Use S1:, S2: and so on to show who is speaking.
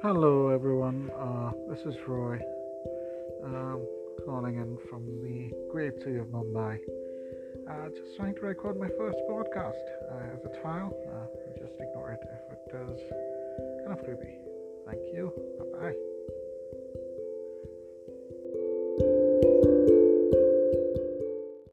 S1: Hello, everyone. Uh, this is Roy, um, calling in from the great city of Mumbai. Uh, just trying to record my first podcast uh, as a trial. Uh, just ignore it if it does kind of creepy. Thank you.